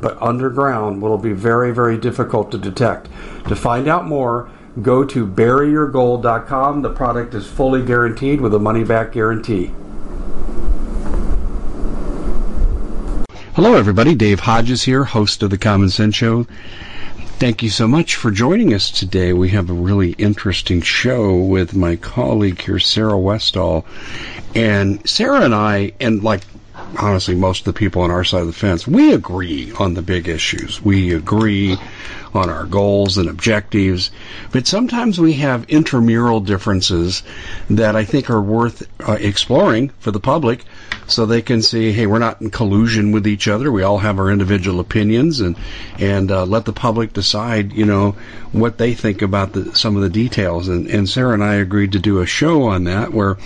but underground will be very, very difficult to detect. To find out more, go to buryyourgold.com. The product is fully guaranteed with a money back guarantee. Hello, everybody. Dave Hodges here, host of The Common Sense Show. Thank you so much for joining us today. We have a really interesting show with my colleague here, Sarah Westall. And Sarah and I, and like honestly most of the people on our side of the fence, we agree on the big issues. We agree on our goals and objectives, but sometimes we have intramural differences that I think are worth uh, exploring for the public so they can see, hey, we're not in collusion with each other. We all have our individual opinions and, and uh, let the public decide, you know, what they think about the, some of the details. And, and Sarah and I agreed to do a show on that where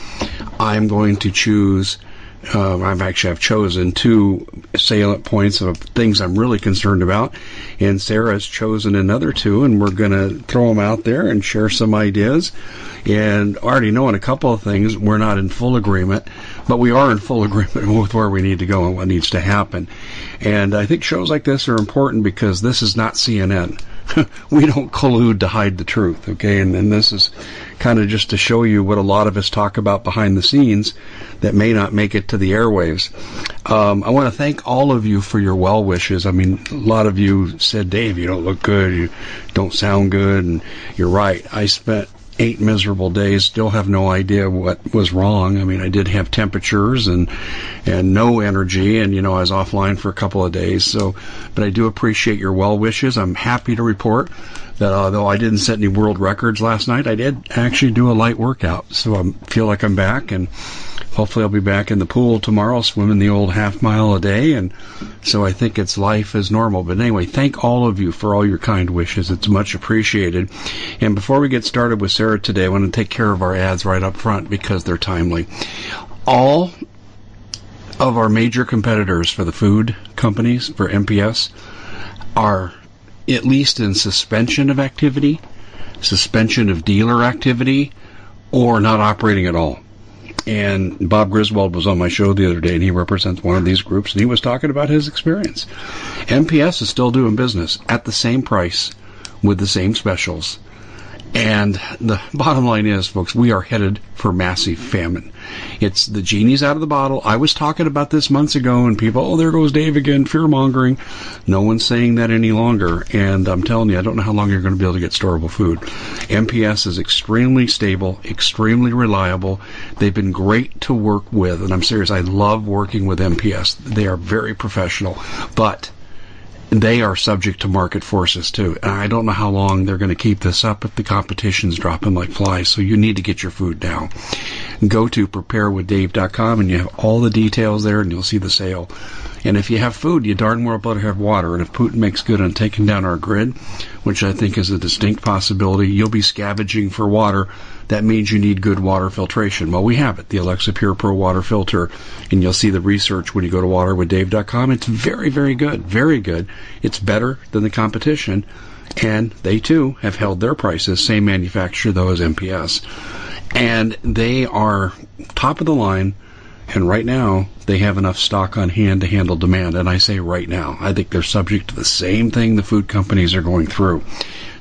I'm going to choose – uh, I've actually have chosen two salient points of things I'm really concerned about, and Sarah's chosen another two, and we're going to throw them out there and share some ideas. And already knowing a couple of things, we're not in full agreement, but we are in full agreement with where we need to go and what needs to happen. And I think shows like this are important because this is not CNN. we don't collude to hide the truth, okay? And, and this is kind of just to show you what a lot of us talk about behind the scenes that may not make it to the airwaves. Um, I want to thank all of you for your well wishes. I mean, a lot of you said, Dave, you don't look good, you don't sound good, and you're right. I spent eight miserable days. Still have no idea what was wrong. I mean, I did have temperatures and and no energy, and you know I was offline for a couple of days. So, but I do appreciate your well wishes. I'm happy to report that uh, although I didn't set any world records last night, I did actually do a light workout. So I feel like I'm back and hopefully I'll be back in the pool tomorrow, swimming the old half mile a day. And so I think it's life as normal. But anyway, thank all of you for all your kind wishes. It's much appreciated. And before we get started with Sarah today, I want to take care of our ads right up front because they're timely. All of our major competitors for the food companies, for MPS, are at least in suspension of activity, suspension of dealer activity, or not operating at all. And Bob Griswold was on my show the other day, and he represents one of these groups, and he was talking about his experience. MPS is still doing business at the same price with the same specials and the bottom line is, folks, we are headed for massive famine. It's the genie's out of the bottle. I was talking about this months ago, and people, oh, there goes Dave again, fear mongering. No one's saying that any longer. And I'm telling you, I don't know how long you're going to be able to get storable food. MPS is extremely stable, extremely reliable. They've been great to work with, and I'm serious. I love working with MPS. They are very professional, but they are subject to market forces too. And I don't know how long they're going to keep this up if the competition's dropping like flies. So you need to get your food now. Go to preparewithdave.com and you have all the details there and you'll see the sale. And if you have food, you darn well better have water. And if Putin makes good on taking down our grid, which I think is a distinct possibility, you'll be scavenging for water. That means you need good water filtration. Well, we have it, the Alexapure Pro water filter. And you'll see the research when you go to waterwithdave.com. It's very, very good. Very good. It's better than the competition. And they too have held their prices, same manufacturer though as MPS. And they are top of the line and right now, they have enough stock on hand to handle demand. And I say right now, I think they're subject to the same thing the food companies are going through.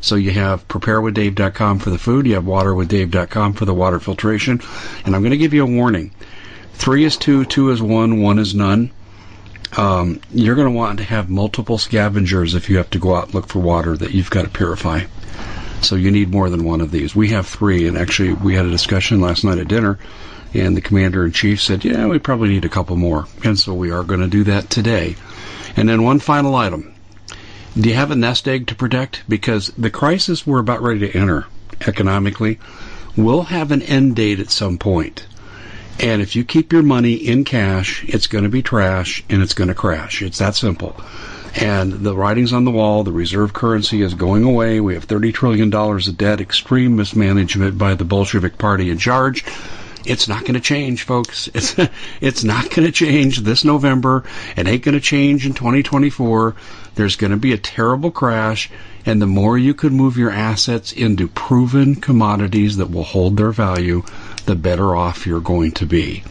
So you have preparewithdave.com for the food, you have waterwithdave.com for the water filtration. And I'm going to give you a warning. Three is two, two is one, one is none. Um, you're going to want to have multiple scavengers if you have to go out and look for water that you've got to purify. So you need more than one of these. We have three, and actually we had a discussion last night at dinner And the commander in chief said, yeah, we probably need a couple more. And so we are going to do that today. And then one final item. Do you have a nest egg to protect? Because the crisis we're about ready to enter economically will have an end date at some point. And if you keep your money in cash, it's going to be trash and it's going to crash. It's that simple. And the writing's on the wall. The reserve currency is going away. We have $30 trillion of debt, extreme mismanagement by the Bolshevik party in charge. It's not going to change, folks. It's, it's not going to change this November. It ain't going to change in 2024. There's going to be a terrible crash. And the more you can move your assets into proven commodities that will hold their value, the better off you're going to be.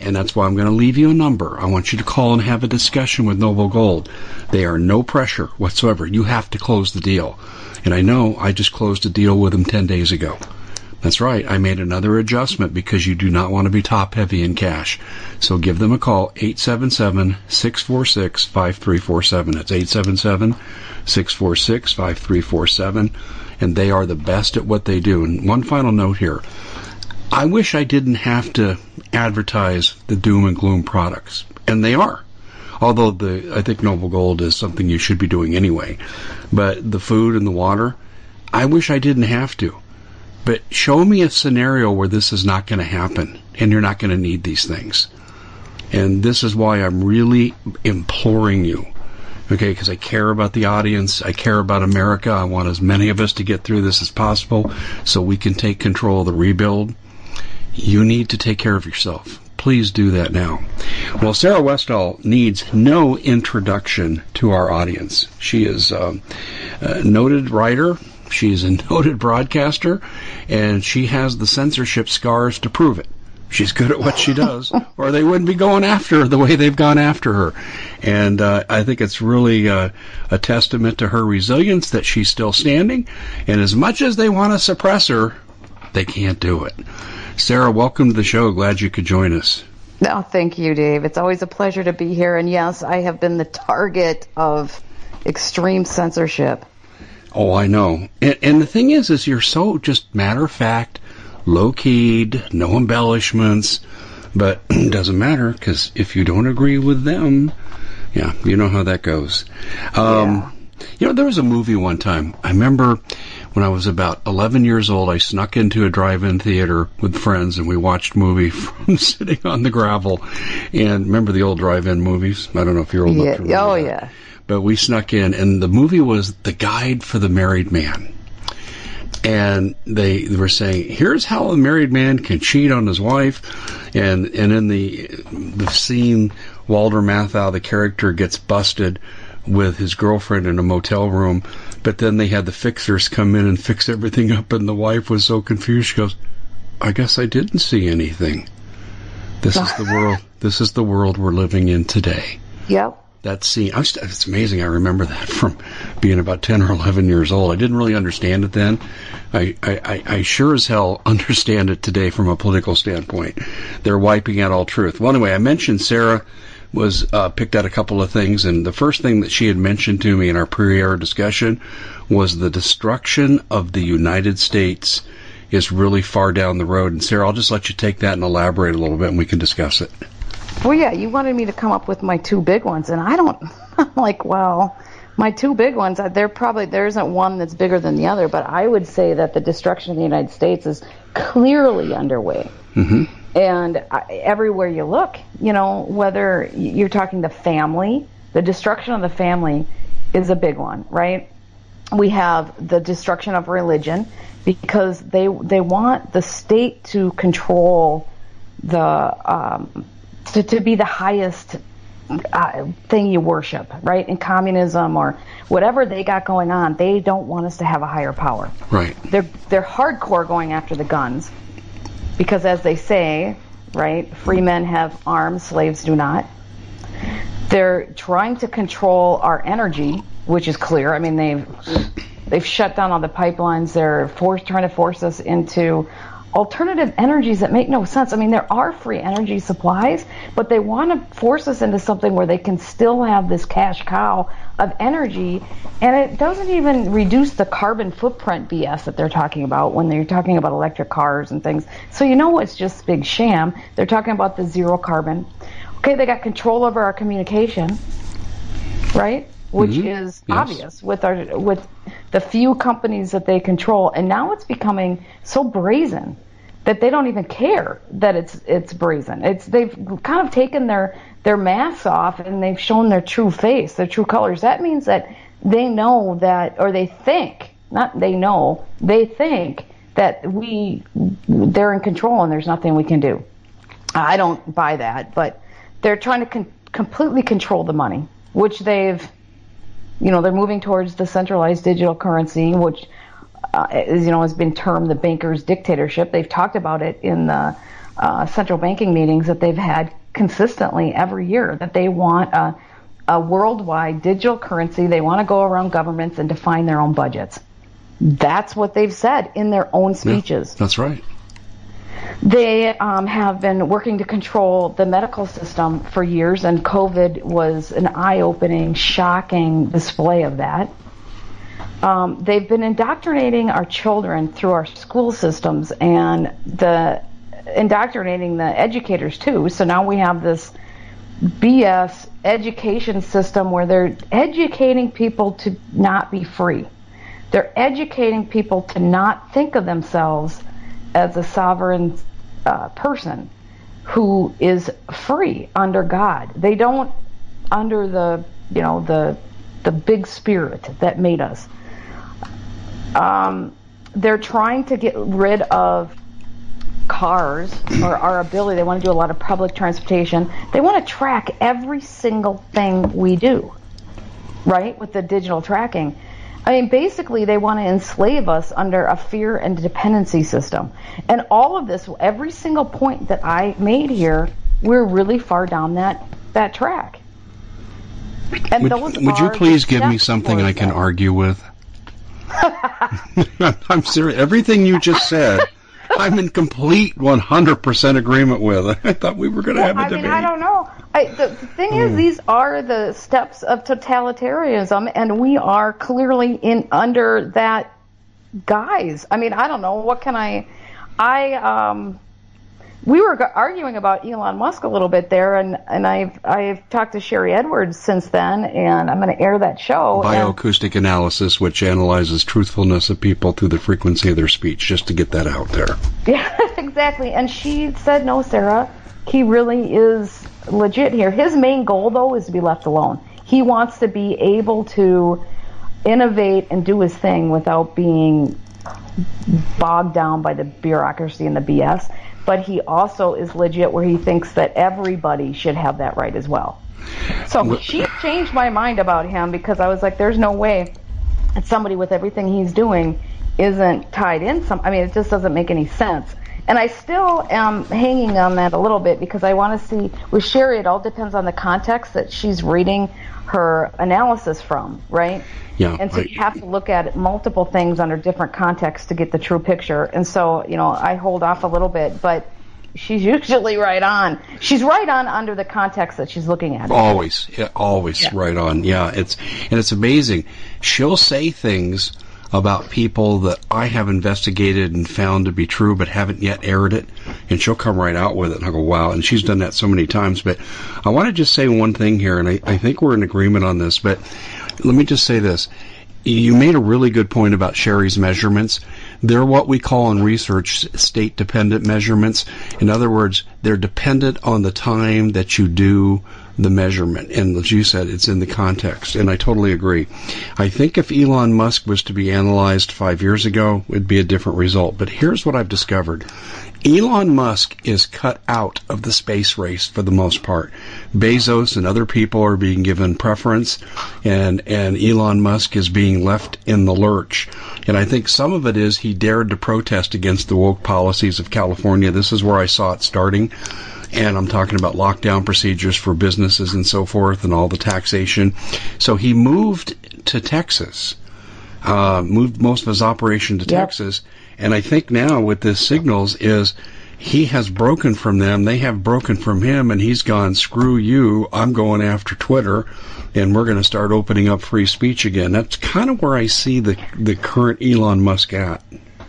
And that's why I'm going to leave you a number. I want you to call and have a discussion with Noble Gold. They are no pressure whatsoever. You have to close the deal. And I know I just closed a deal with them 10 days ago. That's right. I made another adjustment because you do not want to be top heavy in cash. So give them a call, 877-646-5347. That's 877-646-5347. And they are the best at what they do. And one final note here. I wish I didn't have to advertise the doom and gloom products. And they are. Although the, I think Noble Gold is something you should be doing anyway. But the food and the water, I wish I didn't have to but show me a scenario where this is not going to happen and you're not going to need these things. And this is why I'm really imploring you. Okay, because I care about the audience. I care about America. I want as many of us to get through this as possible so we can take control of the rebuild. You need to take care of yourself. Please do that now. Well, Sarah Westall needs no introduction to our audience. She is um, a noted writer, She's a noted broadcaster, and she has the censorship scars to prove it. She's good at what she does, or they wouldn't be going after her the way they've gone after her. And uh, I think it's really uh, a testament to her resilience that she's still standing. And as much as they want to suppress her, they can't do it. Sarah, welcome to the show. Glad you could join us. No, thank you, Dave. It's always a pleasure to be here. And yes, I have been the target of extreme censorship. Oh, I know. And, and the thing is, is you're so just matter of fact, low keyed, no embellishments, but it doesn't matter because if you don't agree with them, yeah, you know how that goes. Um, yeah. You know, there was a movie one time. I remember when I was about 11 years old, I snuck into a drive-in theater with friends and we watched a movie from sitting on the gravel. And remember the old drive-in movies? I don't know if you're old yeah. enough to Oh, that. yeah but we snuck in, and the movie was The Guide for the Married Man. And they, they were saying, here's how a married man can cheat on his wife. And, and in the, the scene, Walter Matthau, the character, gets busted with his girlfriend in a motel room. But then they had the fixers come in and fix everything up, and the wife was so confused. She goes, I guess I didn't see anything. This is the world. This is the world we're living in today. Yep that scene. Was, it's amazing. I remember that from being about ten or eleven years old. I didn't really understand it then. I, I, I sure as hell understand it today from a political standpoint. They're wiping out all truth. Well, anyway, I mentioned Sarah was uh, picked out a couple of things, and the first thing that she had mentioned to me in our pre-air discussion was the destruction of the United States is really far down the road. And Sarah, I'll just let you take that and elaborate a little bit, and we can discuss it. Well, yeah, you wanted me to come up with my two big ones, and I don't. I'm like, well, my two big ones. Uh, they're probably there isn't one that's bigger than the other, but I would say that the destruction of the United States is clearly underway. Mm-hmm. And I, everywhere you look, you know, whether you're talking the family, the destruction of the family is a big one, right? We have the destruction of religion because they they want the state to control the um, to, to be the highest uh, thing you worship, right? In communism or whatever they got going on, they don't want us to have a higher power. Right. They're they're hardcore going after the guns because, as they say, right, free men have arms, slaves do not. They're trying to control our energy, which is clear. I mean, they've they've shut down all the pipelines. They're forced trying to force us into alternative energies that make no sense. I mean, there are free energy supplies, but they want to force us into something where they can still have this cash cow of energy, and it doesn't even reduce the carbon footprint BS that they're talking about when they're talking about electric cars and things. So you know it's just big sham. They're talking about the zero carbon. Okay, they got control over our communication, right? Which Mhm. is Yes. obvious with our with the few companies that they control, and now it's becoming so brazen that they don't even care that it's it's brazen. It's they've kind of taken their their masks off and they've shown their true face, their true colors. That means that they know that, or they think, not they know, they think that we they're in control and there's nothing we can do. I don't buy that, but they're trying to con- completely control the money, which they've, you know, they're moving towards the centralized digital currency, which uh, is, you know, has been termed the banker's dictatorship. They've talked about it in the uh, central banking meetings that they've had consistently every year that they want a, a worldwide digital currency. They want to go around governments and define their own budgets. That's what they've said in their own speeches. That's right. They um, have been working to control the medical system for years, and COVID was an eye opening, shocking display of that. Um, they've been indoctrinating our children through our school systems and the indoctrinating the educators too. So now we have this BS education system where they're educating people to not be free. They're educating people to not think of themselves as a sovereign uh, person who is free under God. They don't under the you know the the big spirit that made us. Um, they're trying to get rid of cars or our ability. They want to do a lot of public transportation. They want to track every single thing we do, right? With the digital tracking. I mean, basically, they want to enslave us under a fear and dependency system. And all of this, every single point that I made here, we're really far down that that track. And Would, those would you please give me something I can that. argue with? I'm serious. Everything you just said, I'm in complete 100% agreement with. I thought we were going to have a I debate. mean, I don't know. I, the, the thing is, these are the steps of totalitarianism, and we are clearly in under that guise. I mean, I don't know. What can I? I um, we were arguing about Elon Musk a little bit there, and and I've I've talked to Sharry Edwards since then, and I'm going to air that show. and- Bioacoustic analysis, which analyzes truthfulness of people through the frequency of their speech, just to get that out there. Yeah, exactly. And she said, no, Sarah, he really is legit here. His main goal, though, is to be left alone. He wants to be able to innovate and do his thing without being bogged down by the bureaucracy and the BS. But he also is legit where he thinks that everybody should have that right as well. So she changed my mind about him because I was like, there's no way that somebody with everything he's doing isn't tied in some I mean it just doesn't make any sense. And I still am hanging on that a little bit because I want to see with Sharry it all depends on the context that she's reading her analysis from, right? Yeah, And so I- you have to look at multiple things under different contexts to get the true picture. And so, you know, I hold off a little bit, but she's usually right on. She's right on under the context that she's looking at. Always, yeah, always right on. Yeah, it's and it's amazing. She'll say things about people that I have investigated and found to be true, but haven't yet aired it, and she'll come right out with it. And I go, wow! And she's done that so many times. But I want to just say one thing here, and I, I think we're in agreement on this. But let me just say this. You made a really good point about Sharry's measurements. They're what we call in research state dependent measurements. In other words, they're dependent on the time that you do the measurement. And as you said, it's in the context. And I totally agree. I think if Elon Musk was to be analyzed five years ago, it'd be a different result. But here's what I've discovered. Elon Musk is cut out of the space race for the most part. Bezos and other people are being given preference, and and Elon Musk is being left in the lurch. And I think some of it is he dared to protest against the woke policies of California. This is where I saw it starting. And I'm talking about lockdown procedures for businesses and so forth and all the taxation. So he moved to Texas, uh, moved most of his operation to Yep. Texas, And I think now with this signals is he has broken from them, they have broken from him, and he's gone, screw you, I'm going after Twitter, and we're going to start opening up free speech again. That's kind of where I see the the current Elon Musk at.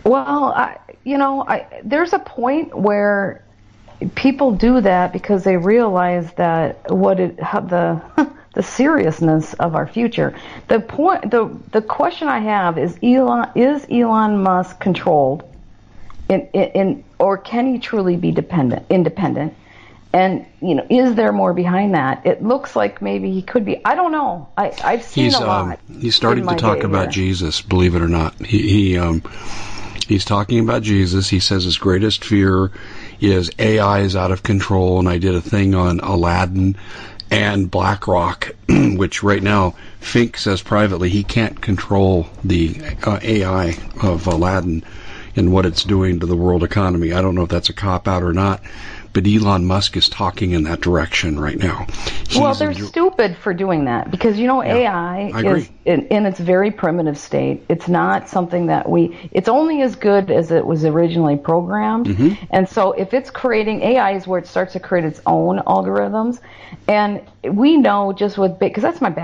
Well, I, you know, I, there's a point where people do that because they realize that what it the the seriousness of our future. The point the the question I have is Elon is Elon Musk controlled in, in, in or can he truly be dependent independent? And you know, is there more behind that? It looks like maybe he could be. I don't know. I, I've seen he's, a lot. Um, he's starting to talk about. Jesus. Believe it or not, he, he um, he's talking about Jesus. He says his greatest fear is AI is out of control. And I did a thing on Aladdin and BlackRock, which right now Fink says privately he can't control the uh, AI of Aladdin and what it's doing to the world economy. I don't know if that's a cop out or not, but Elon Musk is talking in that direction right now. He's well, they're stupid for doing that because you know AI is in, in its very primitive state. It's not something that we. It's only as good as it was originally programmed. Mm-hmm. And so, if it's creating AI, is where it starts to create its own algorithms. And we know just with big because that's my back.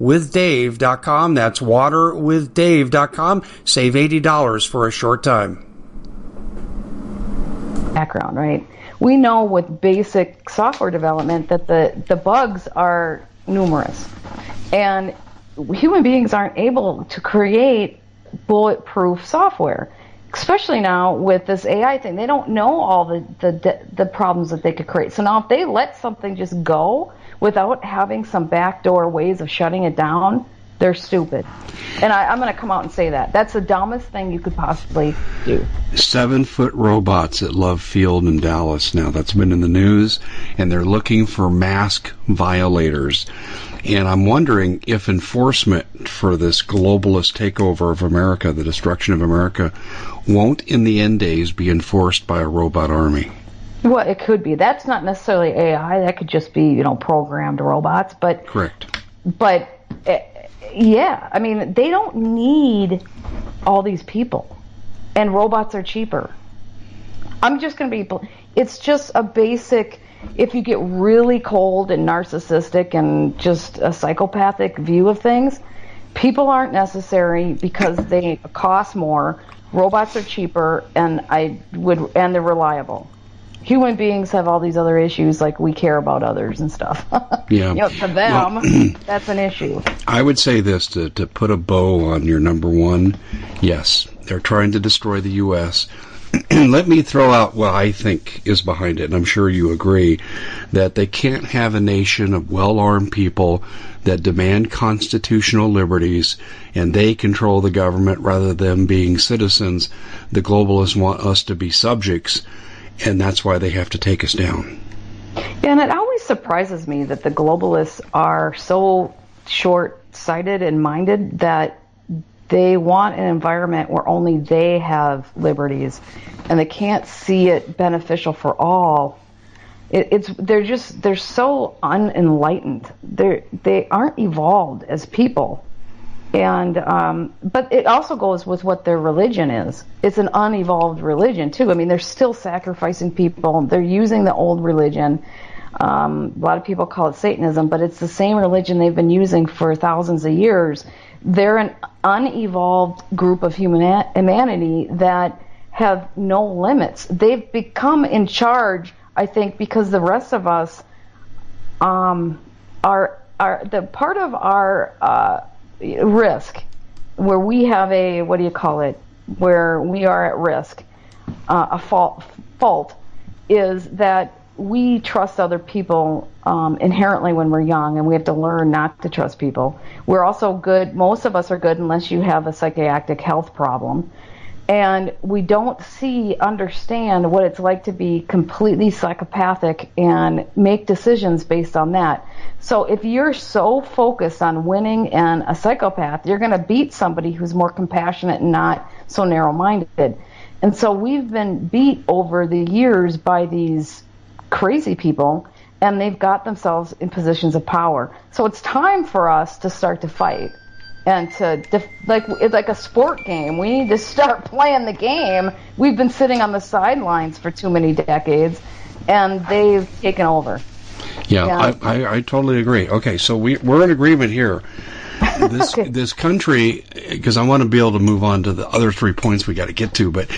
waterwithdave.com. That's waterwithdave.com. Save $80 for a short time. background, right? We know with basic software development that the, the bugs are numerous. And human beings aren't able to create bulletproof software, especially now with this AI thing. They don't know all the, the, the problems that they could create. So now if they let something just go without having some backdoor ways of shutting it down, they're stupid. And I, I'm going to come out and say that. That's the dumbest thing you could possibly do. Seven foot robots at Love Field in Dallas now. That's been in the news, and they're looking for mask violators. And I'm wondering if enforcement for this globalist takeover of America, the destruction of America, won't in the end days be enforced by a robot army. Well, it could be. That's not necessarily AI. That could just be, you know, programmed robots. But Correct. but uh, yeah, I mean, they don't need all these people, and robots are cheaper. I'm just going to be. It's just a basic. If you get really cold and narcissistic and just a psychopathic view of things, people aren't necessary because they cost more. Robots are cheaper, and I would and they're reliable human beings have all these other issues, like we care about others and stuff. yeah. You know, for them, well, that's an issue. I would say this to, to put a bow on your number one yes, they're trying to destroy the U.S. Let me throw out what I think is behind it, and I'm sure you agree that they can't have a nation of well armed people that demand constitutional liberties and they control the government rather than being citizens. The globalists want us to be subjects and that's why they have to take us down. Yeah, and it always surprises me that the globalists are so short sighted and minded that they want an environment where only they have liberties and they can't see it beneficial for all. It, it's they're just they're so unenlightened. They they aren't evolved as people and um, but it also goes with what their religion is. It's an unevolved religion too. I mean, they're still sacrificing people. They're using the old religion. Um, a lot of people call it Satanism, but it's the same religion they've been using for thousands of years. They're an unevolved group of human- humanity that have no limits. They've become in charge, I think, because the rest of us um, are are the part of our uh, risk, where we have a what do you call it, where we are at risk, uh, a fault fault, is that we trust other people um, inherently when we're young, and we have to learn not to trust people. We're also good. Most of us are good unless you have a psychiatric health problem and we don't see, understand what it's like to be completely psychopathic and make decisions based on that. So if you're so focused on winning and a psychopath, you're going to beat somebody who's more compassionate and not so narrow minded. And so we've been beat over the years by these crazy people and they've got themselves in positions of power. So it's time for us to start to fight and to def- like it's like a sport game. We need to start playing the game. We've been sitting on the sidelines for too many decades, and they've taken over. Yeah, yeah. I, I, I, totally agree. Okay, so we we're in agreement here. This okay. this country, because I want to be able to move on to the other three points we got to get to, but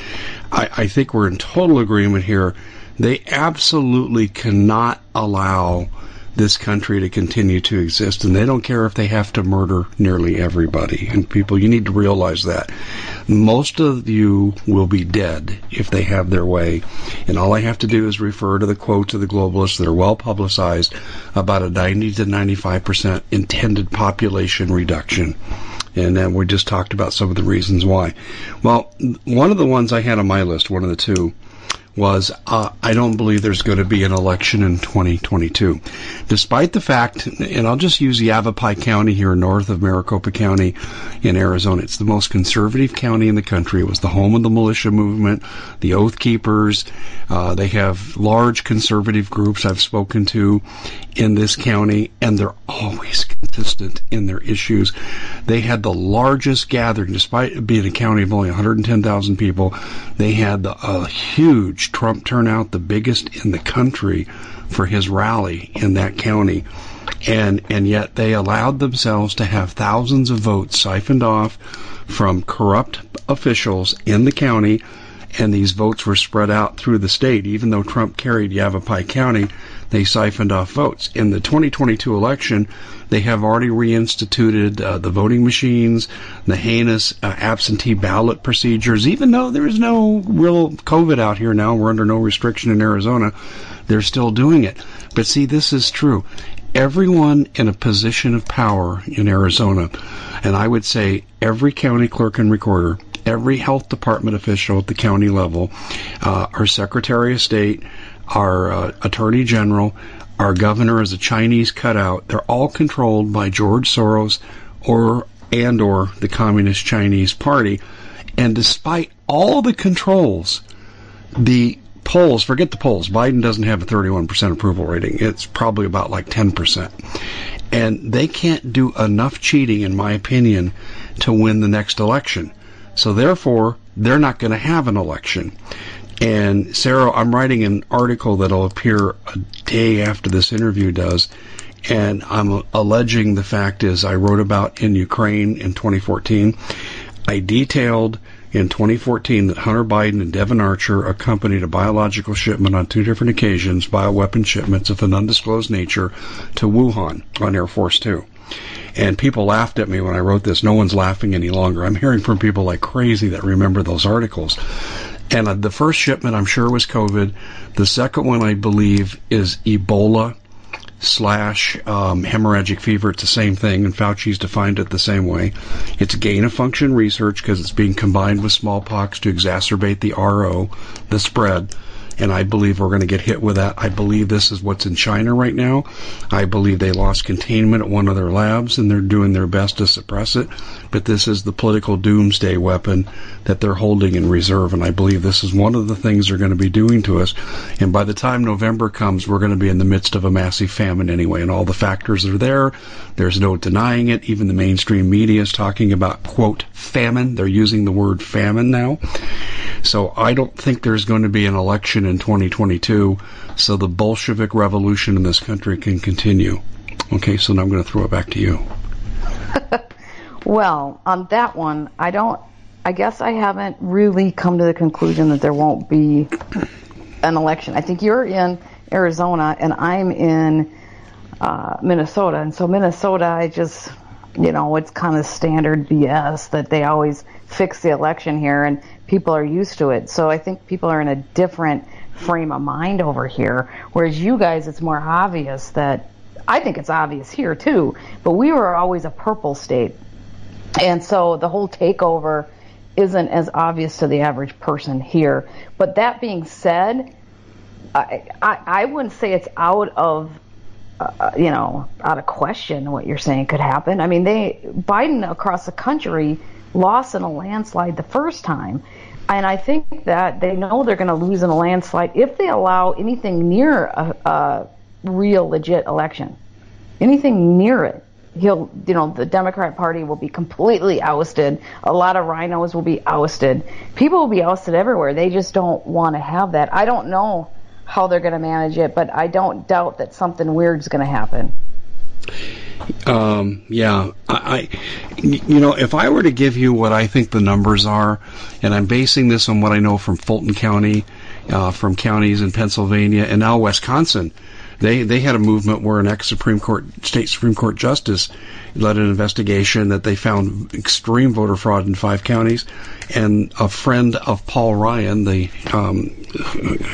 I, I think we're in total agreement here. They absolutely cannot allow this country to continue to exist, and they don't care if they have to murder nearly everybody. And people, you need to realize that. Most of you will be dead if they have their way, and all I have to do is refer to the quotes of the globalists that are well publicized about a 90 to 95 percent intended population reduction. And then we just talked about some of the reasons why. Well, one of the ones I had on my list, one of the two, was uh, I don't believe there's going to be an election in 2022. Despite the fact, and I'll just use Yavapai County here north of Maricopa County in Arizona. It's the most conservative county in the country. It was the home of the militia movement, the Oath Keepers. Uh, they have large conservative groups I've spoken to in this county, and they're always consistent in their issues. They had the largest gathering, despite being a county of only 110,000 people. They had the, a huge Trump turnout, the biggest in the country for his rally in that county. And, and yet they allowed themselves to have thousands of votes siphoned off from corrupt officials in the county and these votes were spread out through the state. Even though Trump carried Yavapai County, they siphoned off votes. In the 2022 election, they have already reinstituted uh, the voting machines, the heinous uh, absentee ballot procedures. Even though there is no real COVID out here now, we're under no restriction in Arizona, they're still doing it. But see, this is true. Everyone in a position of power in Arizona, and I would say every county clerk and recorder, every health department official at the county level, uh, our Secretary of State, our uh, Attorney General, our governor is a Chinese cutout. They're all controlled by George Soros or and or the Communist Chinese Party. And despite all the controls, the polls, forget the polls, Biden doesn't have a 31% approval rating. It's probably about like 10%. And they can't do enough cheating, in my opinion, to win the next election. So therefore, they're not going to have an election. And Sarah, I'm writing an article that'll appear a day after this interview does. And I'm alleging the fact is I wrote about in Ukraine in 2014. I detailed in 2014 that Hunter Biden and Devon Archer accompanied a biological shipment on two different occasions, bioweapon shipments of an undisclosed nature, to Wuhan on Air Force Two. And people laughed at me when I wrote this. No one's laughing any longer. I'm hearing from people like crazy that remember those articles. And uh, the first shipment, I'm sure, was COVID. The second one, I believe, is Ebola slash um, hemorrhagic fever. It's the same thing, and Fauci's defined it the same way. It's gain of function research because it's being combined with smallpox to exacerbate the RO, the spread and I believe we're going to get hit with that. I believe this is what's in China right now. I believe they lost containment at one of their labs and they're doing their best to suppress it. But this is the political doomsday weapon that they're holding in reserve, and I believe this is one of the things they're going to be doing to us. And by the time November comes, we're going to be in the midst of a massive famine anyway, and all the factors are there. There's no denying it. Even the mainstream media is talking about, quote, famine. They're using the word famine now. So I don't think there's going to be an election in 2022 so the Bolshevik revolution in this country can continue. Okay, so now I'm going to throw it back to you. well, on that one, I don't, I guess I haven't really come to the conclusion that there won't be an election. I think you're in Arizona and I'm in uh, Minnesota. And so Minnesota, I just, you know, it's kind of standard BS that they always fix the election here. And people are used to it. So I think people are in a different frame of mind over here. Whereas you guys, it's more obvious that I think it's obvious here too, but we were always a purple state. And so the whole takeover isn't as obvious to the average person here. But that being said, I, I, I wouldn't say it's out of uh, you know out of question what you're saying could happen. I mean, they Biden across the country lost in a landslide the first time. And I think that they know they're going to lose in a landslide if they allow anything near a, a real legit election. Anything near it, he'll, you know, the Democrat Party will be completely ousted. A lot of RINOs will be ousted. People will be ousted everywhere. They just don't want to have that. I don't know how they're going to manage it, but I don't doubt that something weird is going to happen. Um, yeah, I, I, you know, if I were to give you what I think the numbers are, and I'm basing this on what I know from Fulton County, uh, from counties in Pennsylvania, and now Wisconsin, they they had a movement where an ex Supreme Court, state Supreme Court justice, led an investigation that they found extreme voter fraud in five counties, and a friend of Paul Ryan, the um,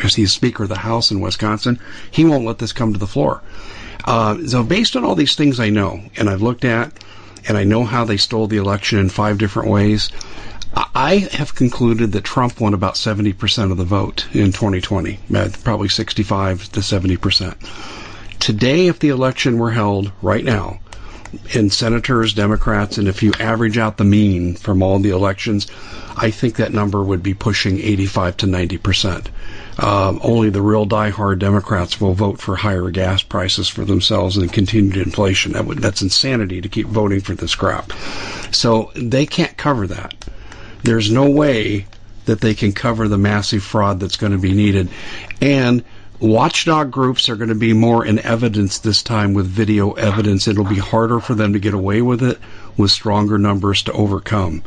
he's Speaker of the House in Wisconsin, he won't let this come to the floor. Uh, so based on all these things I know and I've looked at, and I know how they stole the election in five different ways, I have concluded that Trump won about 70% of the vote in 2020, uh, probably 65 to 70%. Today, if the election were held right now, in senators, Democrats, and if you average out the mean from all the elections, I think that number would be pushing 85 to 90 percent. Um, only the real die-hard Democrats will vote for higher gas prices for themselves and continued inflation. That would, that's insanity to keep voting for this crap. So they can't cover that. There's no way that they can cover the massive fraud that's going to be needed. And watchdog groups are going to be more in evidence this time with video evidence. It'll be harder for them to get away with it with stronger numbers to overcome.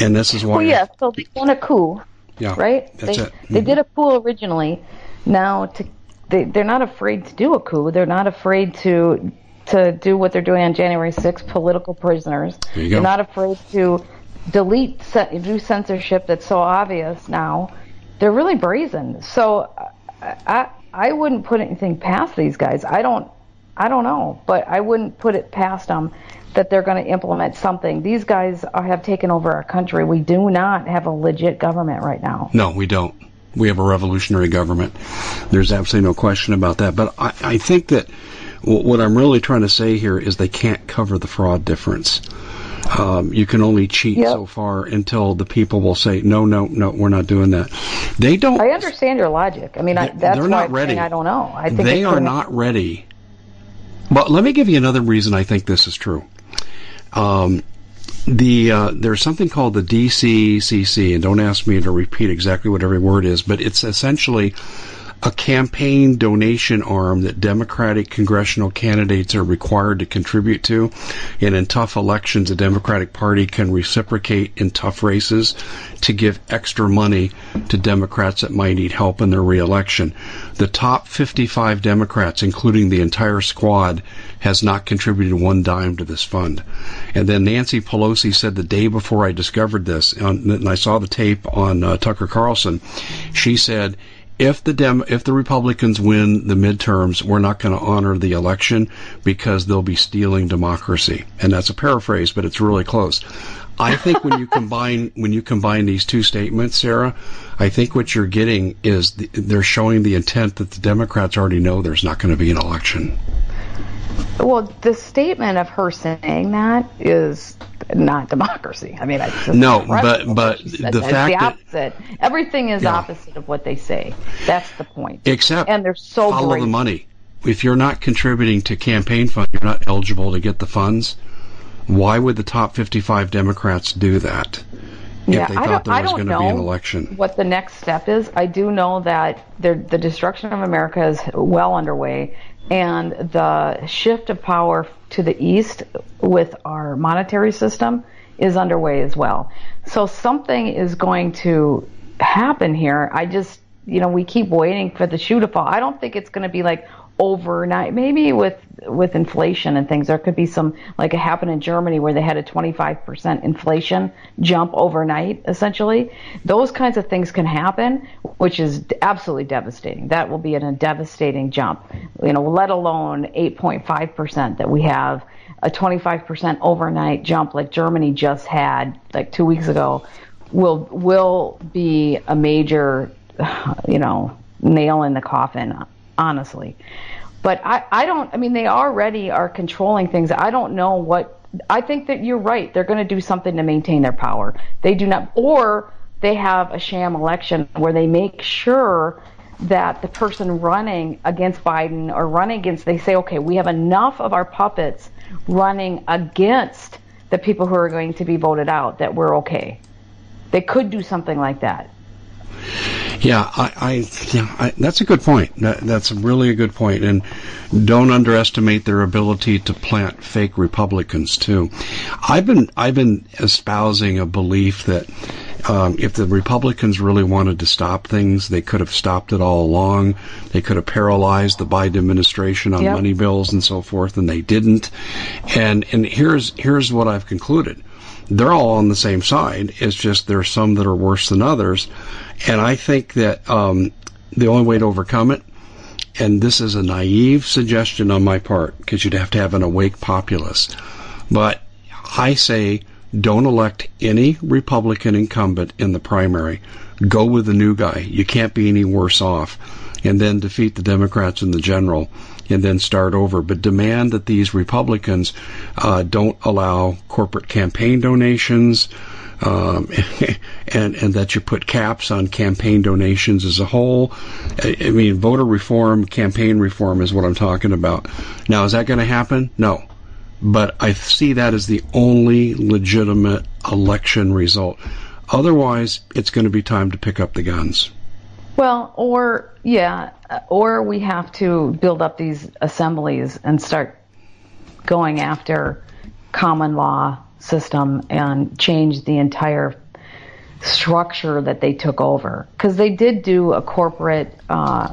And this is why. Well, yeah, so they want a coup. Yeah, right. That's they it. they Mhm. did a coup originally. Now to they they're not afraid to do a coup. They're not afraid to to do what they're doing on January 6th, political prisoners. They're not afraid to delete do censorship that's so obvious now. They're really brazen. So I, I I wouldn't put anything past these guys. I don't I don't know, but I wouldn't put it past them that they're going to implement something. These guys are, have taken over our country. We do not have a legit government right now. No, we don't. We have a revolutionary government. There's absolutely no question about that. But I, I think that what I'm really trying to say here is they can't cover the fraud difference. Um, you can only cheat Yep. so far until the people will say, no, no, no, we're not doing that. They don't. I understand your logic. I mean, I, They- that's they're why not ready. I don't know. I think they are not ready. But let me give you another reason I think this is true. Um, the uh, there's something called the DCCC, and don't ask me to repeat exactly what every word is, but it's essentially a campaign donation arm that Democratic congressional candidates are required to contribute to. And in tough elections, the Democratic Party can reciprocate in tough races to give extra money to Democrats that might need help in their reelection. The top 55 Democrats, including the entire squad, has not contributed one dime to this fund. And then Nancy Pelosi said the day before I discovered this, and I saw the tape on uh, Tucker Carlson, she said, if the Dem- if the Republicans win the midterms, we're not going to honor the election because they'll be stealing democracy. And that's a paraphrase, but it's really close. I think when you combine when you combine these two statements, Sarah, I think what you're getting is the, they're showing the intent that the Democrats already know there's not going to be an election. Well, the statement of her saying that is not democracy. I mean, it's no, but but the fact the opposite. That, Everything is yeah. opposite of what they say. That's the point. Except and they're so follow great. the money. If you're not contributing to campaign fund, you're not eligible to get the funds. Why would the top 55 Democrats do that? Yeah, if they thought there was going to be an election. What the next step is, I do know that the destruction of America is well underway, and the shift of power to the east with our monetary system is underway as well. So something is going to happen here. I just, you know, we keep waiting for the shoe to fall. I don't think it's going to be like, overnight. Maybe with with inflation and things, there could be some like it happened in Germany where they had a 25% inflation jump overnight. Essentially, those kinds of things can happen, which is absolutely devastating. That will be a devastating jump. You know, let alone 8.5% that we have a 25% overnight jump like Germany just had like two weeks ago will will be a major you know nail in the coffin honestly. But I, I don't, I mean, they already are controlling things. I don't know what, I think that you're right. They're going to do something to maintain their power. They do not, or they have a sham election where they make sure that the person running against Biden or running against, they say, okay, we have enough of our puppets running against the people who are going to be voted out that we're okay. They could do something like that. Yeah, I, I yeah, I, that's a good point. That, that's really a good point, and don't underestimate their ability to plant fake Republicans too. I've been I've been espousing a belief that um, if the Republicans really wanted to stop things, they could have stopped it all along. They could have paralyzed the Biden administration on yep. money bills and so forth, and they didn't. And and here's here's what I've concluded they're all on the same side. It's just there's some that are worse than others. And I think that um, the only way to overcome it, and this is a naive suggestion on my part, because you'd have to have an awake populace, but I say don't elect any Republican incumbent in the primary. Go with the new guy. You can't be any worse off. And then defeat the Democrats in the general and then start over. But demand that these Republicans uh, don't allow corporate campaign donations. Um, and and that you put caps on campaign donations as a whole. I, I mean, voter reform, campaign reform is what I'm talking about. Now, is that going to happen? No, but I see that as the only legitimate election result. Otherwise, it's going to be time to pick up the guns. Well, or yeah, or we have to build up these assemblies and start going after common law system and change the entire structure that they took over. Because they did do a corporate uh,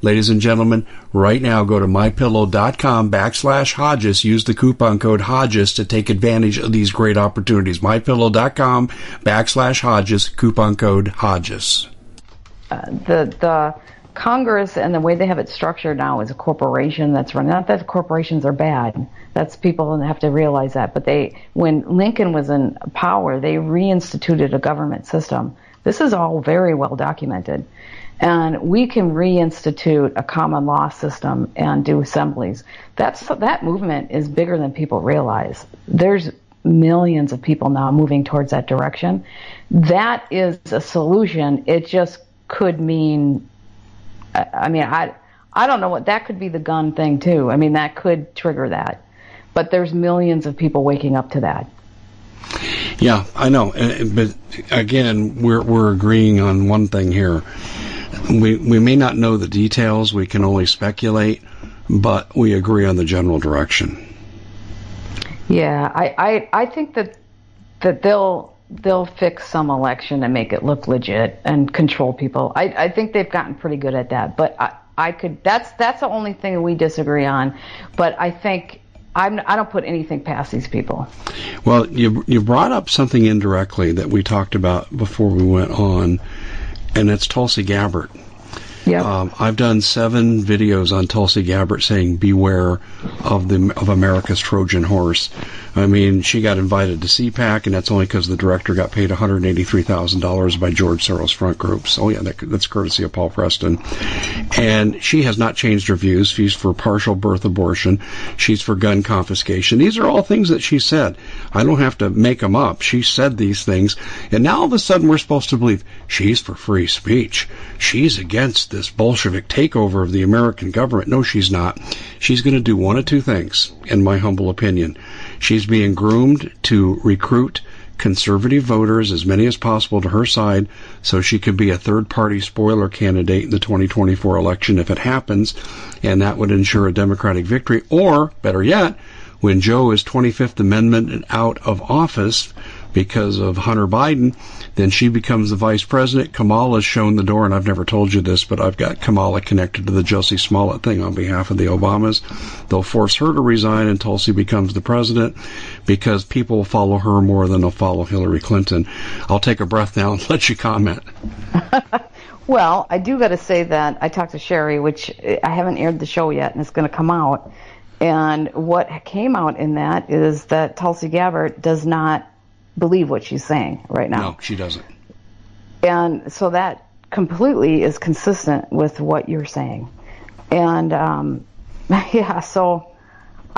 Ladies and gentlemen, right now go to mypillow.com backslash Hodges. Use the coupon code Hodges to take advantage of these great opportunities. Mypillow.com backslash Hodges, coupon code Hodges. Uh, the, the Congress and the way they have it structured now is a corporation that's running. Not that corporations are bad. That's people have to realize that. But they, when Lincoln was in power, they reinstituted a government system. This is all very well documented and we can reinstitute a common law system and do assemblies. That's that movement is bigger than people realize. There's millions of people now moving towards that direction. That is a solution. It just could mean, I mean, I I don't know what that could be the gun thing too. I mean, that could trigger that. But there's millions of people waking up to that. Yeah, I know. But again, we're we're agreeing on one thing here. We we may not know the details. We can only speculate, but we agree on the general direction. Yeah, I I, I think that that they'll they'll fix some election and make it look legit and control people. I I think they've gotten pretty good at that. But I I could that's that's the only thing we disagree on. But I think I'm, I do not put anything past these people. Well, you you brought up something indirectly that we talked about before we went on, and it's Tulsi Gabbard. Yep. Um, I've done seven videos on Tulsi Gabbard saying beware of the of America's Trojan horse. I mean, she got invited to CPAC, and that's only because the director got paid $183,000 by George Soros front groups. Oh yeah, that, that's courtesy of Paul Preston. And she has not changed her views. She's for partial birth abortion. She's for gun confiscation. These are all things that she said. I don't have to make them up. She said these things, and now all of a sudden we're supposed to believe she's for free speech. She's against this Bolshevik takeover of the American government. No, she's not. She's going to do one of two things, in my humble opinion. She's being groomed to recruit conservative voters, as many as possible, to her side so she could be a third party spoiler candidate in the 2024 election if it happens, and that would ensure a Democratic victory. Or, better yet, when Joe is 25th Amendment and out of office, because of Hunter Biden. Then she becomes the vice president. Kamala's shown the door, and I've never told you this, but I've got Kamala connected to the Jussie Smollett thing on behalf of the Obamas. They'll force her to resign and Tulsi becomes the president because people will follow her more than they'll follow Hillary Clinton. I'll take a breath now and let you comment. well, I do got to say that I talked to Sharry, which I haven't aired the show yet, and it's going to come out. And what came out in that is that Tulsi Gabbard does not believe what she's saying right now. No, she doesn't. And so that completely is consistent with what you're saying. And um, yeah, so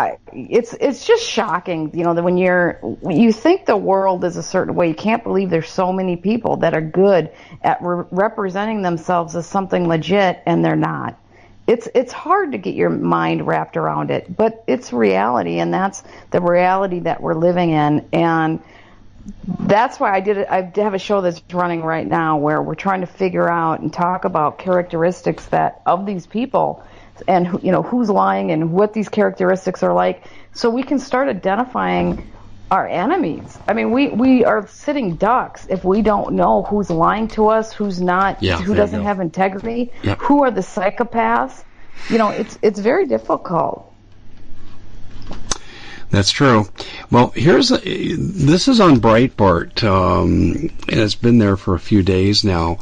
I, it's it's just shocking, you know, that when you're you think the world is a certain way, you can't believe there's so many people that are good at re- representing themselves as something legit, and they're not. It's it's hard to get your mind wrapped around it, but it's reality, and that's the reality that we're living in, and that's why I did it. I have a show that's running right now where we're trying to figure out and talk about characteristics that of these people and you know who's lying and what these characteristics are like so we can start identifying our enemies. I mean, we, we are sitting ducks if we don't know who's lying to us, who's not, yeah, who doesn't have integrity, yep. who are the psychopaths. You know, it's it's very difficult. That's true. Well, here's a, this is on Breitbart, um, and it's been there for a few days now.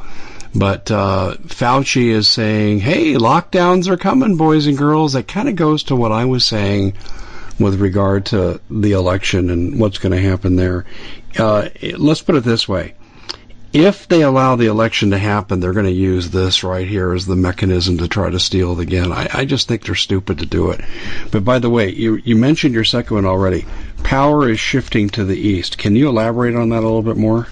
But uh, Fauci is saying, "Hey, lockdowns are coming, boys and girls." That kind of goes to what I was saying with regard to the election and what's going to happen there. Uh, let's put it this way: if they allow the election to happen, they're going to use this right here as the mechanism to try to steal it again. I, I just think they're stupid to do it. But by the way, you, you mentioned your second one already. Power is shifting to the east. Can you elaborate on that a little bit more?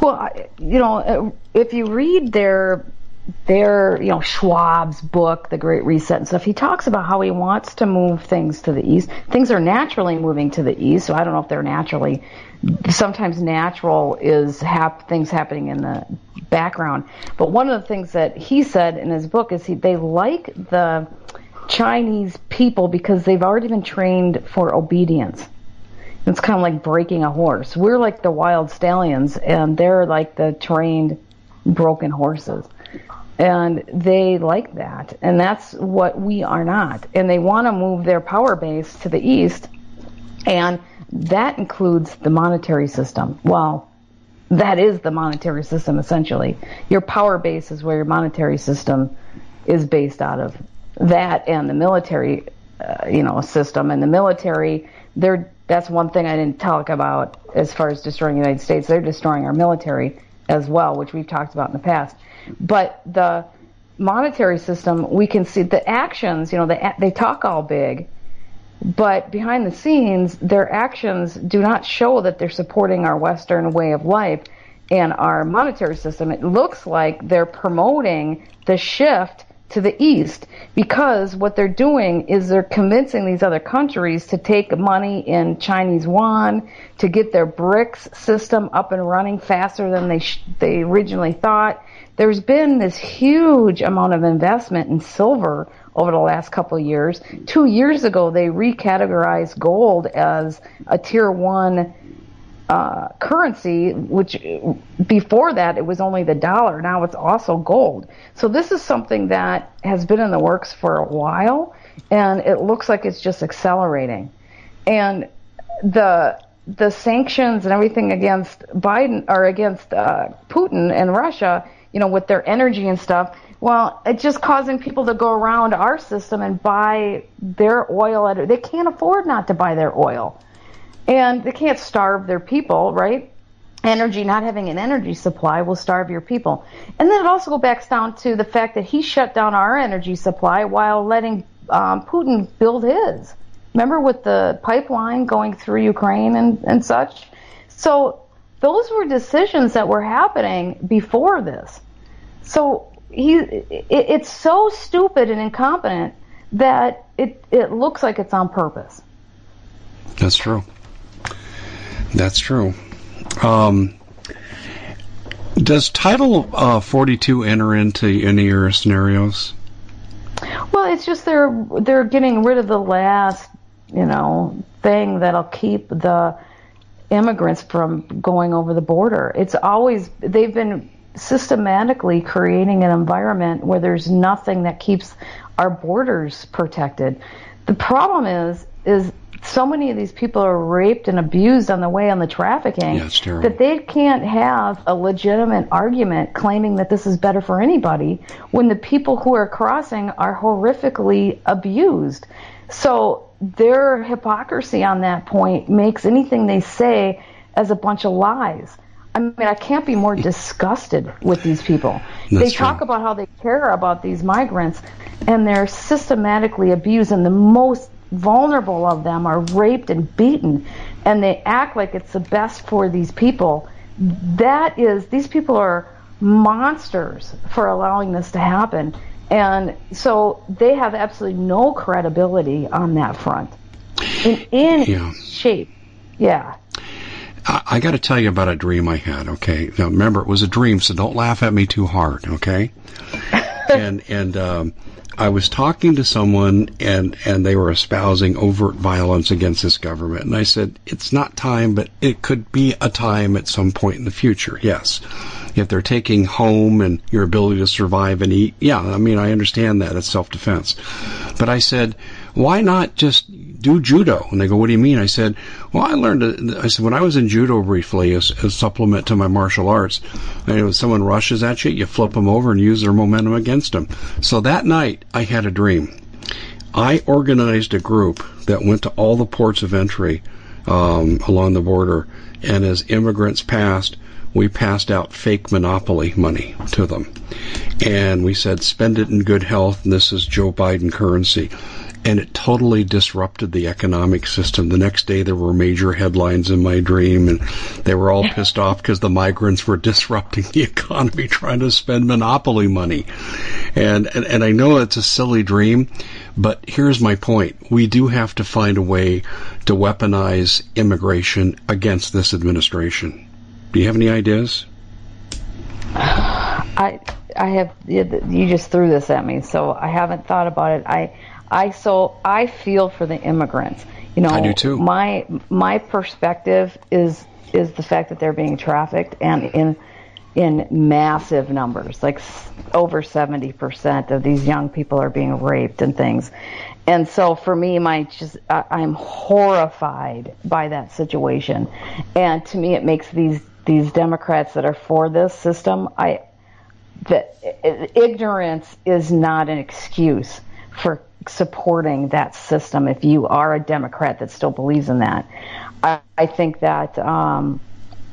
Well, you know, if you read their their, you know, Schwab's book, The Great Reset and stuff, he talks about how he wants to move things to the east. Things are naturally moving to the east, so I don't know if they're naturally. Sometimes natural is hap- things happening in the background. But one of the things that he said in his book is he, they like the Chinese people because they've already been trained for obedience. It's kind of like breaking a horse. We're like the wild stallions, and they're like the trained broken horses and they like that. And that's what we are not. And they want to move their power base to the east. And that includes the monetary system. Well that is the monetary system essentially. Your power base is where your monetary system is based out of. That and the military uh, you know system and the military they're that's one thing I didn't talk about as far as destroying the United States. They're destroying our military as well which we've talked about in the past But the monetary system, we can see the actions. You know, they they talk all big, but behind the scenes, their actions do not show that they're supporting our Western way of life and our monetary system. It looks like they're promoting the shift to the east because what they're doing is they're convincing these other countries to take money in Chinese yuan to get their BRICS system up and running faster than they sh- they originally thought. There's been this huge amount of investment in silver over the last couple of years. Two years ago, they recategorized gold as a tier one uh, currency, which before that it was only the dollar. Now it's also gold. So this is something that has been in the works for a while, and it looks like it's just accelerating. And the the sanctions and everything against Biden or against uh, Putin and Russia, you know, with their energy and stuff. Well, it's just causing people to go around our system and buy their oil. At, they can't afford not to buy their oil and they can't starve their people, right? Energy, not having an energy supply will starve your people. And then it also goes back down to the fact that he shut down our energy supply while letting um, Putin build his. Remember with the pipeline going through Ukraine and, and such? So those were decisions that were happening before this. So he, it, it's so stupid and incompetent that it, it looks like it's on purpose. That's true. That's true. Um, does Title uh, 42 enter into any of your scenarios? Well, it's just they're they're getting rid of the last, you know, thing that'll keep the immigrants from going over the border. It's always they've been systematically creating an environment where there's nothing that keeps our borders protected. The problem is is so many of these people are raped and abused on the way on the trafficking yeah, that they can't have a legitimate argument claiming that this is better for anybody when the people who are crossing are horrifically abused. So their hypocrisy on that point makes anything they say as a bunch of lies. I mean, I can't be more disgusted with these people. That's they talk about how they care about these migrants, and they're systematically abusing the most vulnerable of them are raped and beaten and they act like it's the best for these people that is these people are monsters for allowing this to happen and so they have absolutely no credibility on that front in any Yeah. shape yeah I, I got to tell you about a dream I had. Okay, now remember it was a dream, so don't laugh at me too hard. Okay, and and um, I was talking to someone, and and they were espousing overt violence against this government, and I said it's not time, but it could be a time at some point in the future. Yes, if they're taking home and your ability to survive and eat, yeah, I mean I understand that it's self defense, but I said why not just do judo? And they go, what do you mean? I said, well, I learned, I said, when I was in judo briefly as a supplement to my martial arts, know, if someone rushes at you, you flip them over and use their momentum against them. So that night I had a dream. I organized a group that went to all the ports of entry um, along the border, and as immigrants passed, we passed out fake monopoly money to them. And we said, spend it in good health, and this is Joe Biden currency and it totally disrupted the economic system. The next day there were major headlines in my dream and they were all pissed off because the migrants were disrupting the economy trying to spend monopoly money. And, and, and I know it's a silly dream, but here's my point. We do have to find a way to weaponize immigration against this administration. Do you have any ideas? I I have you just threw this at me, so I haven't thought about it. I I so I feel for the immigrants. You know, I do too. My my perspective is is the fact that they're being trafficked and in in massive numbers, like over seventy percent of these young people are being raped and things. And so for me, my just I, I'm horrified by that situation, and to me, it makes these these Democrats that are for this system. I that ignorance is not an excuse for supporting that system if you are a Democrat that still believes in that. I, I think that um,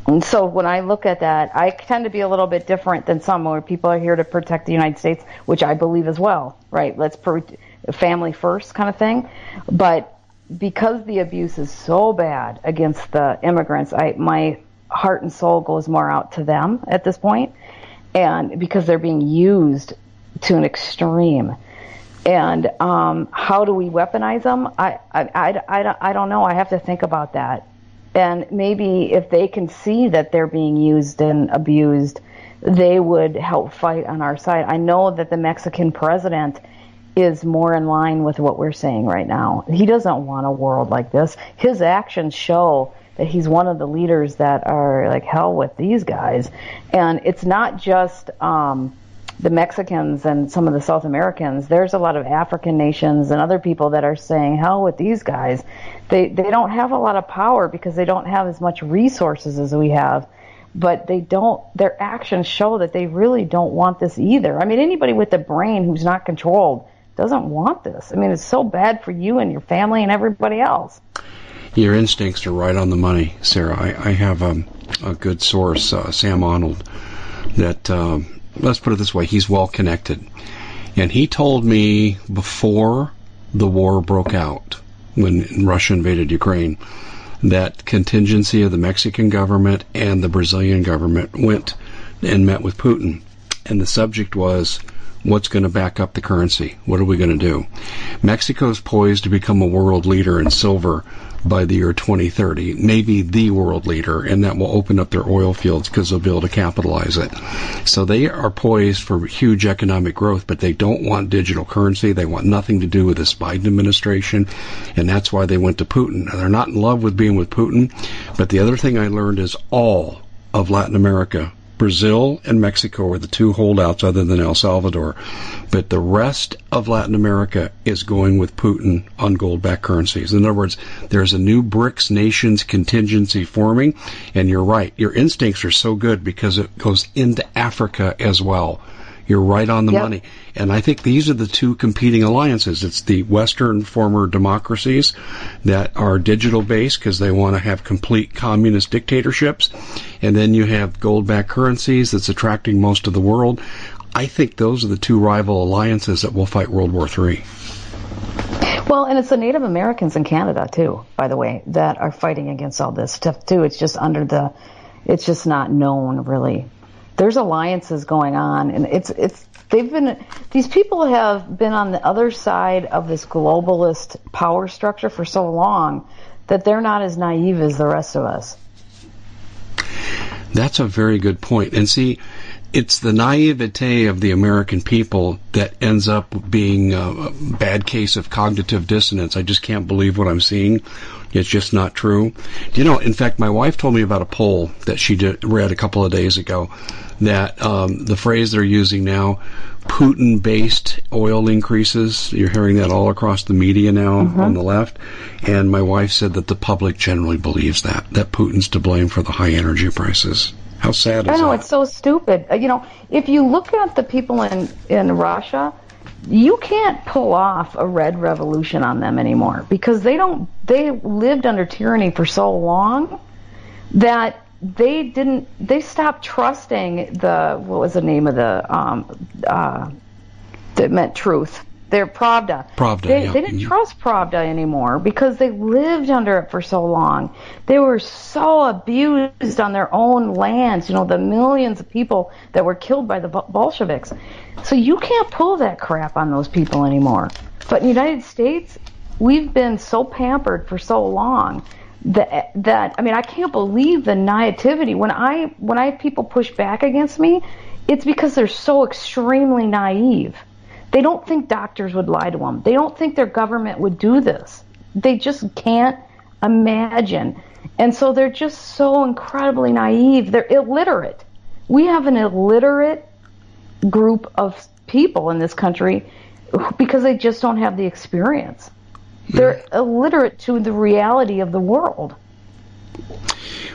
And so when I look at that, I tend to be a little bit different than some where people are here to protect the United States, which I believe as well, right? Let's pro- family first kind of thing. But because the abuse is so bad against the immigrants, I my heart and soul goes more out to them at this point, and because they're being used to an extreme. And um, how do we weaponize them? I, I, I, I, I don't know. I have to think about that and maybe if they can see that they're being used and abused, they would help fight on our side. I know that the Mexican president is more in line with what we're saying right now. He doesn't want a world like this. His actions show that he's one of the leaders that are like hell with these guys. And it's not just um, the Mexicans and some of the South Americans, there's a lot of African nations and other people that are saying, hell with these guys. They, they don't have a lot of power because they don't have as much resources as we have. But they don't, their actions show that they really don't want this either. I mean, anybody with a brain who's not controlled doesn't want this. I mean, it's so bad for you and your family and everybody else. Your instincts are right on the money, Sarah. I, I have um, a good source, uh, Sam Arnold, that um, let's put it this way, he's well connected. And he told me before the war broke out, when Russia invaded Ukraine, that contingency of the Mexican government and the Brazilian government went and met with Putin. And the subject was what's going to back up the currency? What are we going to do? Mexico's poised to become a world leader in silver by the year 2030, maybe the world leader, and that will open up their oil fields because they'll be able to capitalize it. So they are poised for huge economic growth, but they don't want digital currency. They want nothing to do with this Biden administration, and that's why they went to Putin. They're not in love with being with Putin, but the other thing I learned is all of Latin America Brazil and Mexico are the two holdouts other than El Salvador. But the rest of Latin America is going with Putin on gold backed currencies. In other words, there's a new BRICS nations contingency forming. And you're right. Your instincts are so good because it goes into Africa as well. You're right on the yep. money. And I think these are the two competing alliances. It's the Western former democracies that are digital based because they want to have complete communist dictatorships. And then you have gold backed currencies that's attracting most of the world. I think those are the two rival alliances that will fight World War III. Well, and it's the Native Americans in Canada too, by the way, that are fighting against all this stuff too. It's just under the, it's just not known really there's alliances going on, and it's it's they've been these people have been on the other side of this globalist power structure for so long that they're not as naive as the rest of us. That's a very good point. And see, it's the naivete of the American people that ends up being a bad case of cognitive dissonance. I just can't believe what I'm seeing. It's just not true. You know, in fact, my wife told me about a poll that she did, read a couple of days ago that um, the phrase they're using now, Putin-based oil increases. You're hearing that all across the media now mm-hmm. on the left. And my wife said that the public generally believes that that Putin's to blame for the high energy prices. How sad is I know that? it's so stupid. Uh, you know, if you look at the people in in Russia, you can't pull off a red revolution on them anymore because they don't. They lived under tyranny for so long that they didn't they stopped trusting the what was the name of the um uh that meant truth their Pravda. Pravda. They, yeah. they didn't mm-hmm. trust Pravda anymore because they lived under it for so long. They were so abused on their own lands. You know, the millions of people that were killed by the Bolsheviks. So you can't pull that crap on those people anymore. But in the United States, we've been so pampered for so long that that I mean I can't believe the naivety when I when I have people push back against me, it's because they're so extremely naive. They don't think doctors would lie to them. They don't think their government would do this. They just can't imagine. And so they're just so incredibly naive. They're illiterate. We have an illiterate group of people in this country because they just don't have the experience. They're illiterate to the reality of the world.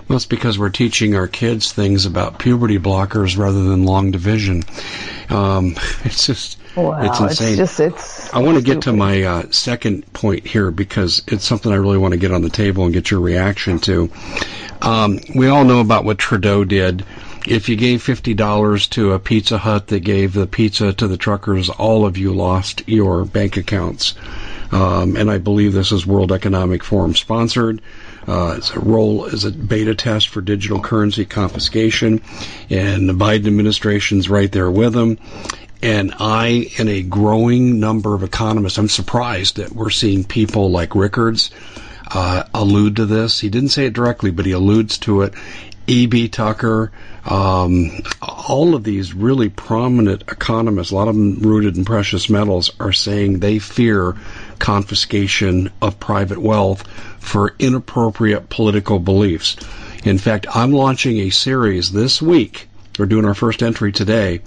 Well, it's because we're teaching our kids things about puberty blockers rather than long division. Um, it's just Wow, it's insane. It's just, it's I want to get to my uh, second point here because it's something I really want to get on the table and get your reaction to. Um, we all know about what Trudeau did. If you gave fifty dollars to a Pizza Hut that gave the pizza to the truckers, all of you lost your bank accounts. Um, and I believe this is World Economic Forum sponsored. Uh, it's a role as a beta test for digital currency confiscation, and the Biden administration's right there with them. And I and a growing number of economists, I'm surprised that we're seeing people like Rickards uh, allude to this. He didn't say it directly, but he alludes to it. E.B. Tucker, um, all of these really prominent economists, a lot of them rooted in precious metals, are saying they fear confiscation of private wealth for inappropriate political beliefs. In fact, I'm launching a series this week. We're doing our first entry today.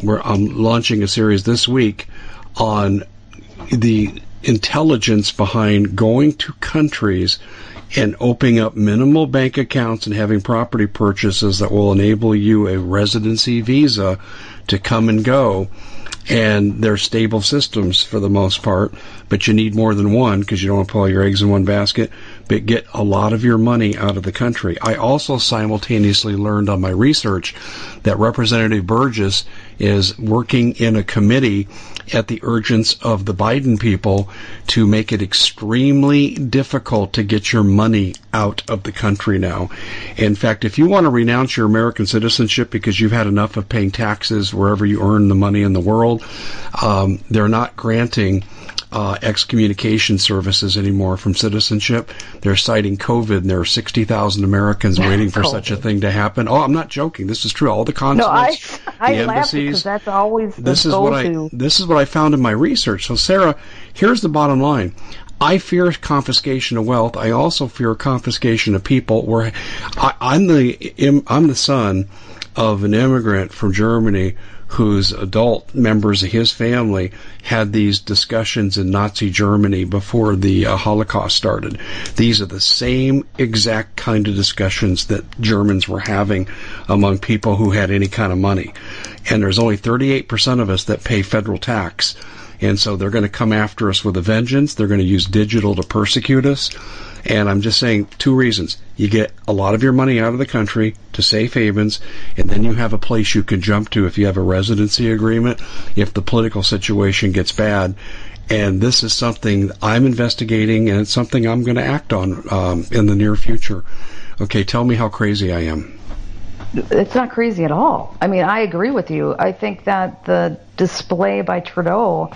Where I'm um, launching a series this week on the intelligence behind going to countries and opening up minimal bank accounts and having property purchases that will enable you a residency visa to come and go. And they're stable systems for the most part, but you need more than one because you don't want to put all your eggs in one basket, but get a lot of your money out of the country. I also simultaneously learned on my research that Representative Burgess is working in a committee at the urgence of the Biden people to make it extremely difficult to get your money out of the country now. In fact, if you want to renounce your American citizenship because you've had enough of paying taxes wherever you earn the money in the world, um, they're not granting uh, excommunication services anymore from citizenship. They're citing COVID, and there are 60,000 Americans waiting for such a thing to happen. Oh, I'm not joking. This is true. All the consulates, no, I, I the laugh because that's always the this is what I this is what I found in my research. So, Sarah, here's the bottom line. I fear confiscation of wealth. I also fear confiscation of people. Where I, I'm the I'm the son of an immigrant from Germany whose adult members of his family had these discussions in Nazi Germany before the uh, Holocaust started. These are the same exact kind of discussions that Germans were having among people who had any kind of money. And there's only 38% of us that pay federal tax. And so they're going to come after us with a vengeance. They're going to use digital to persecute us. And I'm just saying two reasons. You get a lot of your money out of the country to safe havens, and then you have a place you can jump to if you have a residency agreement, if the political situation gets bad. And this is something I'm investigating, and it's something I'm going to act on um, in the near future. Okay, tell me how crazy I am. It's not crazy at all. I mean, I agree with you. I think that the display by Trudeau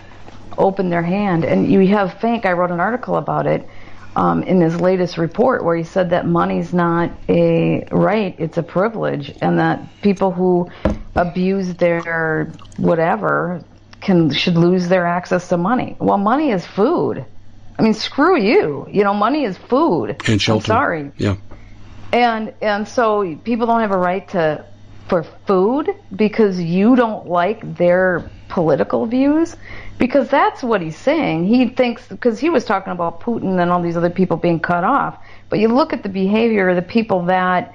opened their hand, and you have Fink. I wrote an article about it um, in his latest report where he said that money's not a right, it's a privilege, and that people who abuse their whatever can should lose their access to money. Well, money is food. I mean, screw you. You know, money is food. And shelter. I'm sorry. Yeah. And and so people don't have a right to for food because you don't like their political views because that's what he's saying. He thinks because he was talking about Putin and all these other people being cut off, but you look at the behavior of the people that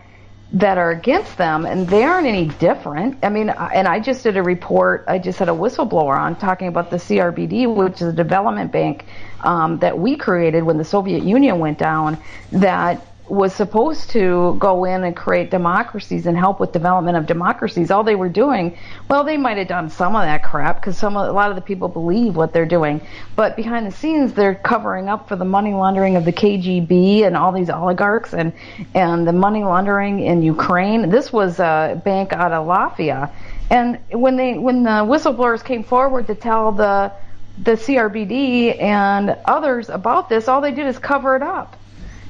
that are against them, and they aren't any different. I mean, and I just did a report. I just had a whistleblower on talking about the CRBD, which is a development bank um, that we created when the Soviet Union went down. That was supposed to go in and create democracies and help with development of democracies. All they were doing, well, they might have done some of that crap because some a lot of the people believe what they're doing, but behind the scenes they're covering up for the money laundering of the KGB and all these oligarchs and and the money laundering in Ukraine. This was a bank out of Latvia, and when they when the whistleblowers came forward to tell the the CRBD and others about this, all they did is cover it up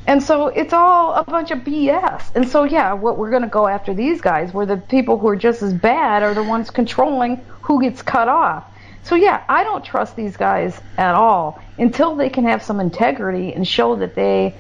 and so it's all a bunch of BS. And so, yeah, what we're going to go after these guys, where the people who are just as bad are the ones controlling who gets cut off. So, yeah, I don't trust these guys at all until they can have some integrity and show that they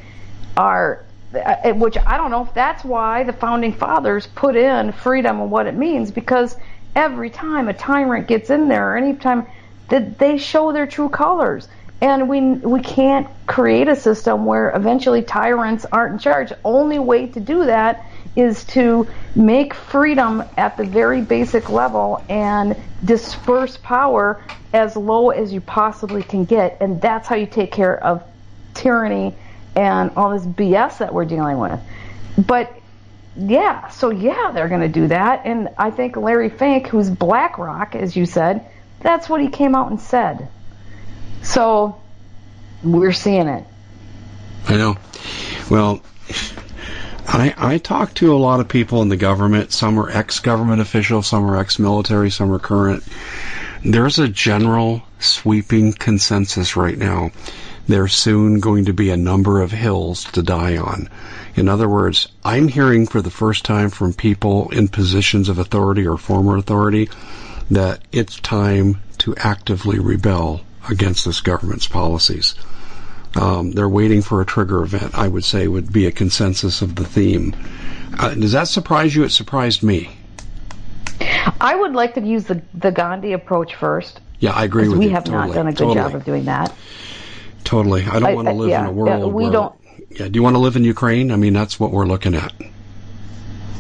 are, uh, which I don't know if that's why the founding fathers put in freedom and what it means, because every time a tyrant gets in there, or any time that they show their true colors and we we can't create a system where eventually tyrants aren't in charge. Only way to do that is to make freedom at the very basic level and disperse power as low as you possibly can get. And that's how you take care of tyranny and all this BS that we're dealing with. But yeah, so yeah, they're going to do that. And I think Larry Fink, who's BlackRock, as you said, that's what he came out and said. So we're seeing it. I know. Well, I I talk to a lot of people in the government. Some are ex-government officials, some are ex-military, some are current. There's a general sweeping consensus right now. There's soon going to be a number of hills to die on. In other words, I'm hearing for the first time from people in positions of authority or former authority that it's time to actively rebel against this government's policies. Um, they're waiting for a trigger event, I would say, would be a consensus of the theme. Uh, does that surprise you? It surprised me. I would like to use the, the Gandhi approach first. Yeah, I agree with we you. We have totally. not done a good totally. job of doing that. Totally. I don't I- want to I- live yeah, in a world yeah, we where. don't- Yeah. Do you want to live in Ukraine? I mean, that's what we're looking at.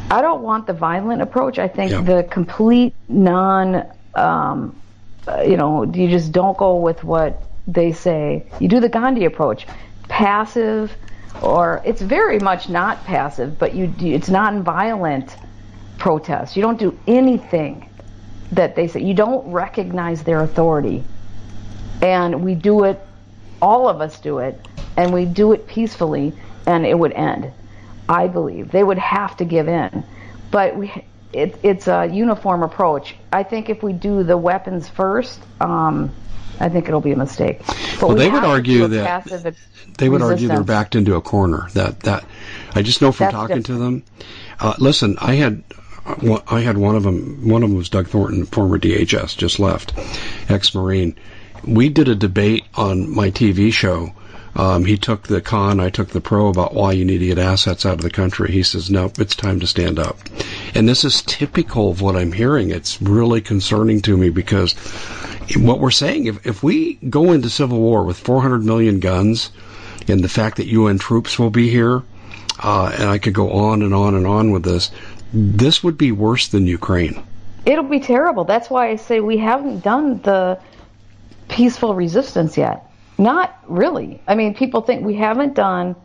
I don't want the violent approach. I think Yeah. the complete non, um, uh, you know, you just don't go with what they say. You do the Gandhi approach, passive, or it's very much not passive, but you do, it's non-violent protest. You don't do anything that they say. You don't recognize their authority, and we do it. All of us do it, and we do it peacefully, and it would end. I believe they would have to give in, but we, it, it's a uniform approach. I think if we do the weapons first, um, I think it'll be a mistake. But Well, we they would argue that- They would argue they're backed into a corner. That that I just know from That's talking to them. Uh, listen, I had uh, I had one of them. One of them was Doug Thornton, former DHS, just left, ex-marine. We did a debate on my TV show. Um, he took the con, I took the pro about why you need to get assets out of the country. He says, nope, it's time to stand up. And this is typical of what I'm hearing. It's really concerning to me because what we're saying, if, if we go into civil war with 400 million guns and the fact that UN troops will be here, uh, and I could go on and on and on with this, this would be worse than Ukraine. It'll be terrible. That's why I say we haven't done the peaceful resistance yet. Not really. I mean, people think we haven't done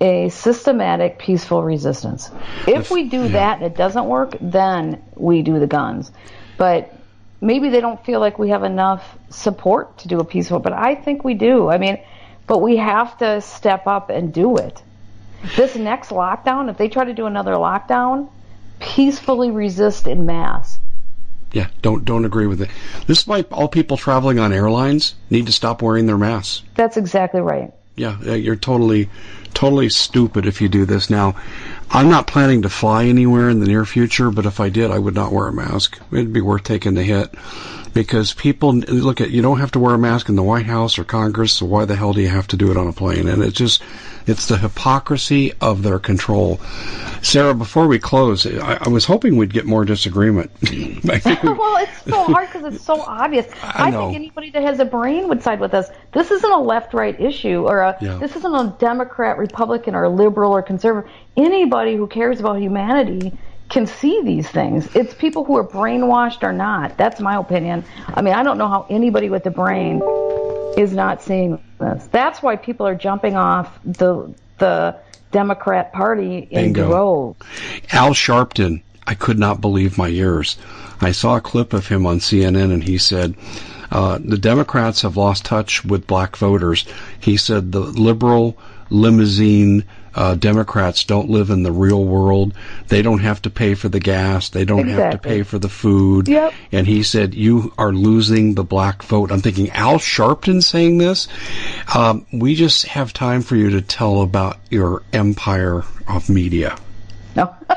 a systematic peaceful resistance. If we do yeah. that and it doesn't work, then we do the guns. But maybe they don't feel like we have enough support to do a peaceful, but I think we do. I mean, but we have to step up and do it. This next lockdown, if they try to do another lockdown, peacefully resist in mass. Yeah, don't don't agree with it. This is why all people traveling on airlines need to stop wearing their masks. That's exactly right. Yeah, you're totally, totally stupid if you do this. Now, I'm not planning to fly anywhere in the near future, but if I did, I would not wear a mask. It'd be worth taking the hit because people look at you don't have to wear a mask in the White House or Congress, so why the hell do you have to do it on a plane? And it's just, it's the hypocrisy of their control. Sarah, before we close, I, I was hoping we'd get more disagreement. I think we, well, it's so hard because it's so obvious. I I, think anybody that has a brain would side with us. This isn't a left-right issue, or a Yeah. this isn't a Democrat, Republican, or liberal or conservative. Anybody who cares about humanity can see these things. It's people who are brainwashed or not. That's my opinion. I mean, I don't know how anybody with a brain is not seeing this. That's why people are jumping off the the Democrat Party in Bingo. droves. Al Sharpton, I could not believe my ears. I saw a clip of him on CNN and he said, uh, the Democrats have lost touch with black voters. He said the liberal limousine uh, Democrats don't live in the real world. They don't have to pay for the gas. They don't have to pay for the food. Yep. And he said, you are losing the black vote. I'm thinking, Al Sharpton saying this? Um, we just have time for you to tell about your empire of media. No.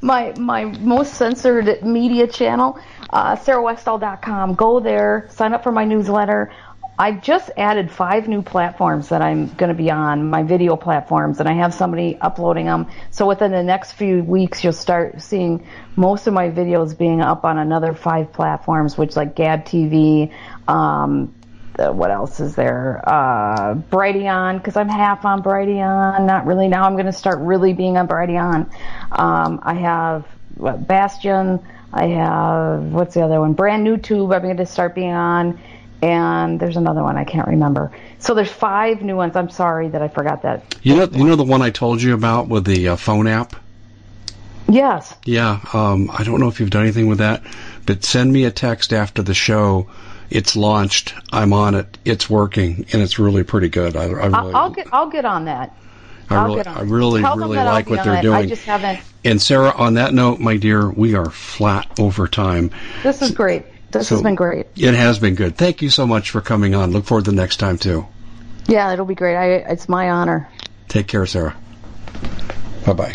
my my most censored media channel, uh, sarahwestall.com. Go there, sign up for my newsletter. I've just added five new platforms that I'm going to be on, my video platforms, and I have somebody uploading them. So within the next few weeks, you'll start seeing most of my videos being up on another five platforms, which like Gab TV, um, what else is there? Uh, Brighteon, because I'm half on Brighteon. Not really. Now I'm going to start really being on Brighteon. Um, I have what, Bastyon. I have what's the other one? Brand new tube. I'm going to start being on, and there's another one I can't remember. So there's five new ones. I'm sorry that I forgot that. You know, you know the one I told you about with the uh, phone app. Yes. Yeah. Um, I don't know if you've done anything with that, but send me a text after the show. It's launched. I'm on it. It's working, and it's really pretty good. I, I really, I'll, get I'll get on that. I really, I really, Tell really like what they're doing. I just haven't. And Sarah, on that note, my dear, we are flat over time. This is great. This So- has been great. It has been good. Thank you so much for coming on. Look forward to the next time too. Yeah, it'll be great. I, it's my honor. Take care, Sarah. Bye bye.